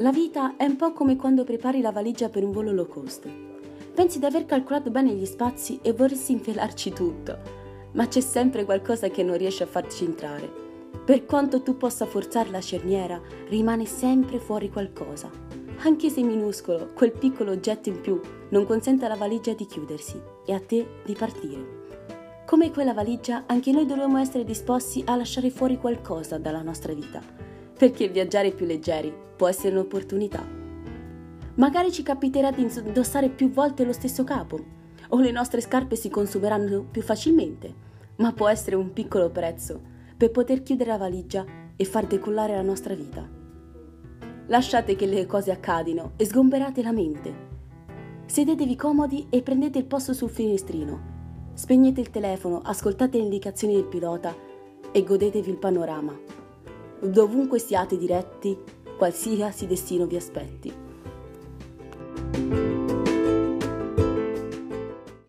La vita è un po' come quando prepari la valigia per un volo low cost. Pensi di aver calcolato bene gli spazi e vorresti infilarci tutto, ma c'è sempre qualcosa che non riesce a farci entrare. Per quanto tu possa forzare la cerniera, rimane sempre fuori qualcosa. Anche se minuscolo, quel piccolo oggetto in più non consente alla valigia di chiudersi e a te di partire. Come quella valigia, anche noi dobbiamo essere disposti a lasciare fuori qualcosa dalla nostra vita perché viaggiare più leggeri può essere un'opportunità. Magari ci capiterà di indossare più volte lo stesso capo, o le nostre scarpe si consumeranno più facilmente, ma può essere un piccolo prezzo per poter chiudere la valigia e far decollare la nostra vita. Lasciate che le cose accadino e sgomberate la mente. Sedetevi comodi e prendete il posto sul finestrino. Spegnete il telefono, ascoltate le indicazioni del pilota e godetevi il panorama dovunque siate diretti, qualsiasi destino vi aspetti.